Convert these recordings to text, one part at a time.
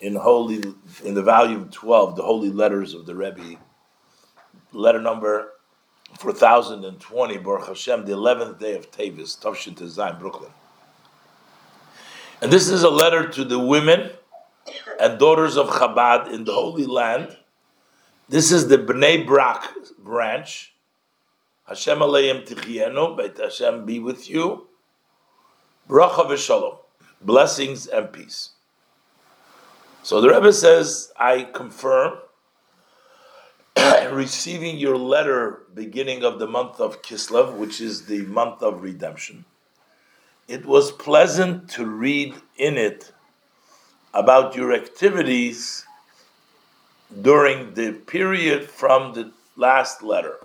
in holy in the volume twelve, the holy letters of the Rebbe, letter number four thousand and twenty, Baruch Hashem, the eleventh day of Tavis, Tavshin Tezaim, Brooklyn. And this is a letter to the women and daughters of Chabad in the Holy Land. This is the Bnei Brak branch. Hashem Aleim Tichienu, Beit Hashem be with you. Bracha v'shalom, blessings and peace. So the Rebbe says, I confirm receiving your letter beginning of the month of Kislev, which is the month of redemption. It was pleasant to read in it about your activities during the period from the last letter.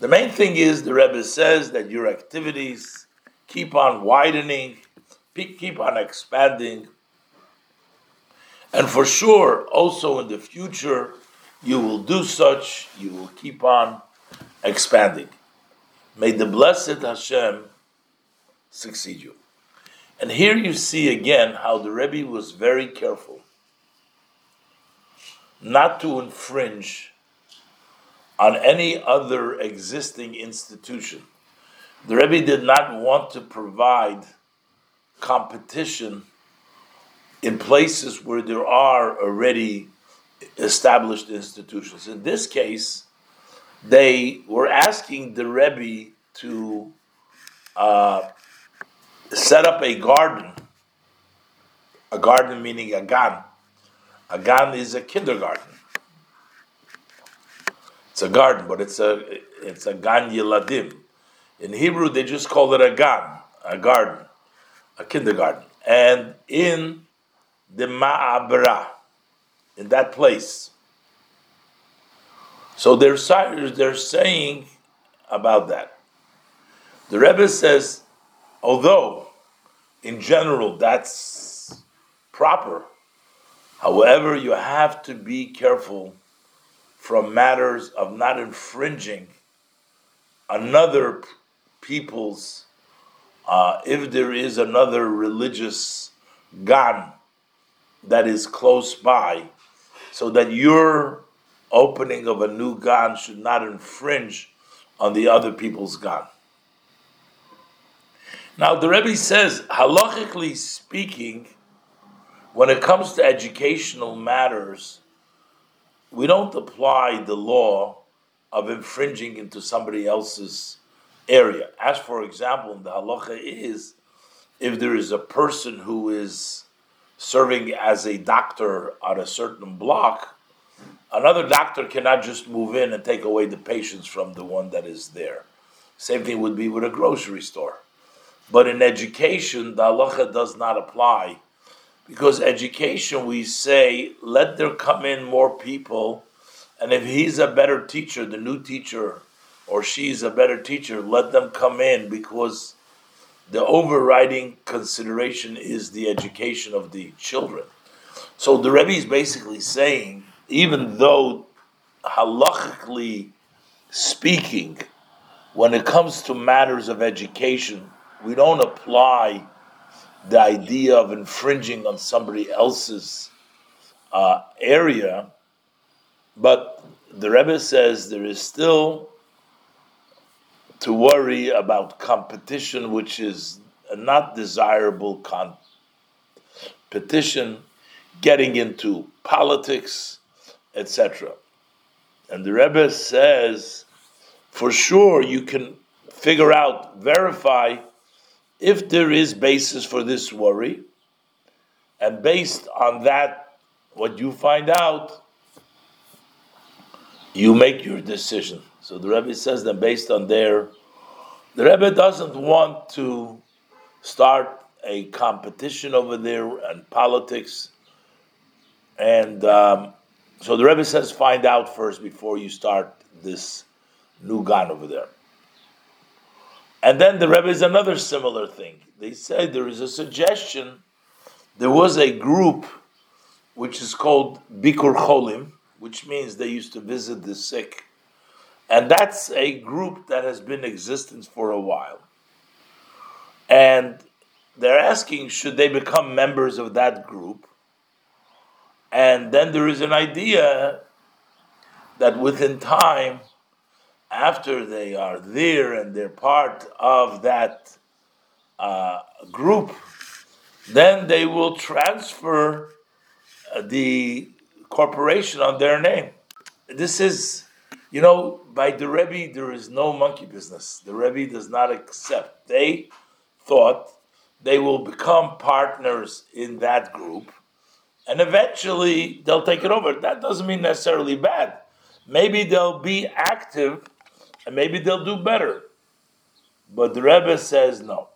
The main thing is the Rebbe says that your activities keep on widening, keep on expanding, and for sure, also in the future, you will do such, you will keep on expanding. May the blessed Hashem succeed you. And here you see again how the Rebbe was very careful not to infringe on any other existing institution. The Rebbe did not want to provide competition in places where there are already established institutions. In this case, they were asking the Rebbe to uh, set up a garden, a garden meaning a gan. A gan is a kindergarten. It's a garden, but it's a it's a gan yiladim. In Hebrew, they just call it a gan, a garden, a kindergarten. And in the ma'abra, in that place. So they're, they're saying about that. The Rebbe says, although in general that's proper, however, you have to be careful from matters of not infringing another people's, uh, if there is another religious gan that is close by, so that your opening of a new gan should not infringe on the other people's gan. Now, the Rebbe says, halachically speaking, when it comes to educational matters, we don't apply the law of infringing into somebody else's area. As, for example, the halacha is if there is a person who is serving as a doctor on a certain block, another doctor cannot just move in and take away the patients from the one that is there. Same thing would be with a grocery store. But in education, the halacha does not apply. Because education, we say, let there come in more people, and if he's a better teacher, the new teacher, or she's a better teacher, let them come in because the overriding consideration is the education of the children. So the Rebbe is basically saying, even though halachically speaking, when it comes to matters of education, we don't apply the idea of infringing on somebody else's uh, area, but the Rebbe says there is still to worry about competition, which is a not desirable competition, getting into politics, etc. And the Rebbe says, for sure, you can figure out, verify if there is basis for this worry, and based on that, what you find out, you make your decision. So the Rebbe says that based on their, the Rebbe doesn't want to start a competition over there and politics, and um, so the Rebbe says find out first before you start this new gan over there. And then the Rebbe is another similar thing. They say there is a suggestion. There was a group which is called Bikur Cholim, which means they used to visit the sick and that's a group that has been in existence for a while. And they're asking should they become members of that group? And then there is an idea that within time, after they are there and they're part of that uh, group, then they will transfer uh, the corporation on their name. This is, you know, by the Rebbe, there is no monkey business. The Rebbe does not accept. They thought they will become partners in that group, and eventually they'll take it over. That doesn't mean necessarily bad. Maybe they'll be active, and maybe they'll do better. But the Rebbe says no.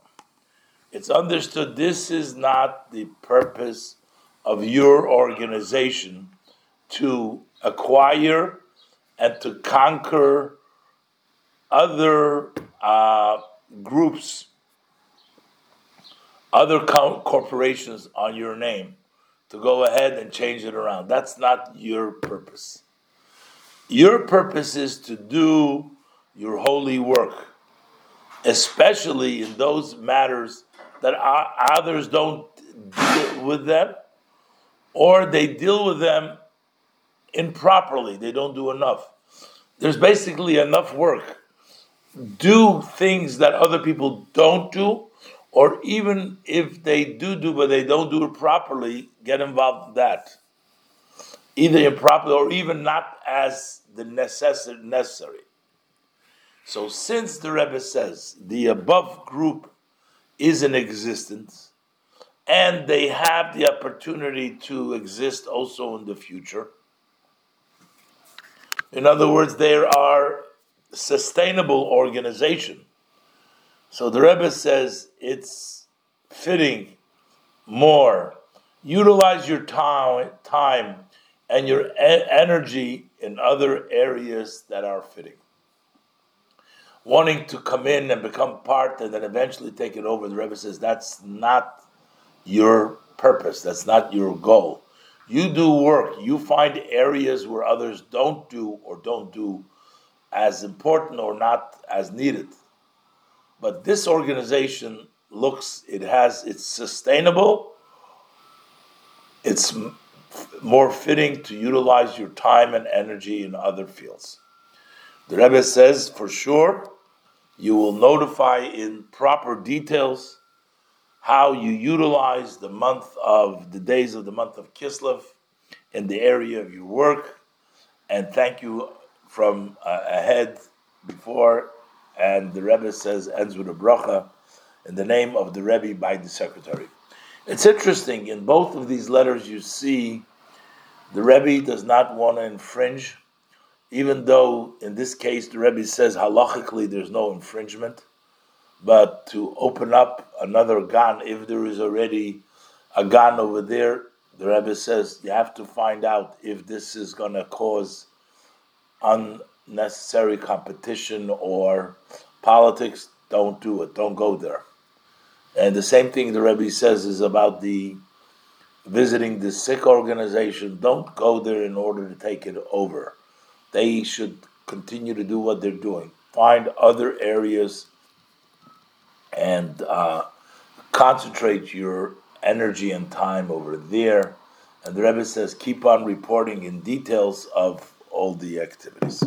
It's understood this is not the purpose of your organization to acquire and to conquer other uh, groups, other co- corporations on your name, to go ahead and change it around. That's not your purpose. Your purpose is to do your holy work, especially in those matters that others don't deal with them, or they deal with them improperly. They don't do enough. There's basically enough work. Do things that other people don't do, or even if they do do, but they don't do it properly, get involved in that. Either improperly or even not as the necessary. So, since the Rebbe says the above group is in existence, and they have the opportunity to exist also in the future, in other words, there are sustainable organization. So the Rebbe says it's fitting more. Utilize your time, time and your energy in other areas that are fitting. Wanting to come in and become part and then eventually take it over, the Rebbe says that's not your purpose, that's not your goal. You do work, you find areas where others don't do or don't do as important or not as needed. But this organization looks, it has, it's sustainable, it's more fitting to utilize your time and energy in other fields. The Rebbe says for sure you will notify in proper details how you utilize the month of the days of the month of Kislev in the area of your work, and thank you from uh, ahead before. And the Rebbe says ends with a bracha in the name of the Rebbe by the secretary. It's interesting in both of these letters you see the Rebbe does not want to infringe, even though in this case the Rebbe says halachically there's no infringement but to open up another gan, if there is already a gan over there, the Rebbe says you have to find out if this is going to cause unnecessary competition or politics. Don't do it. Don't go there. And the same thing the Rebbe says is about the visiting the sick organization. Don't go there in order to take it over. They should continue to do what they're doing. Find other areas and uh, concentrate your energy and time over there. And the Rebbe says, keep on reporting in details of all the activities.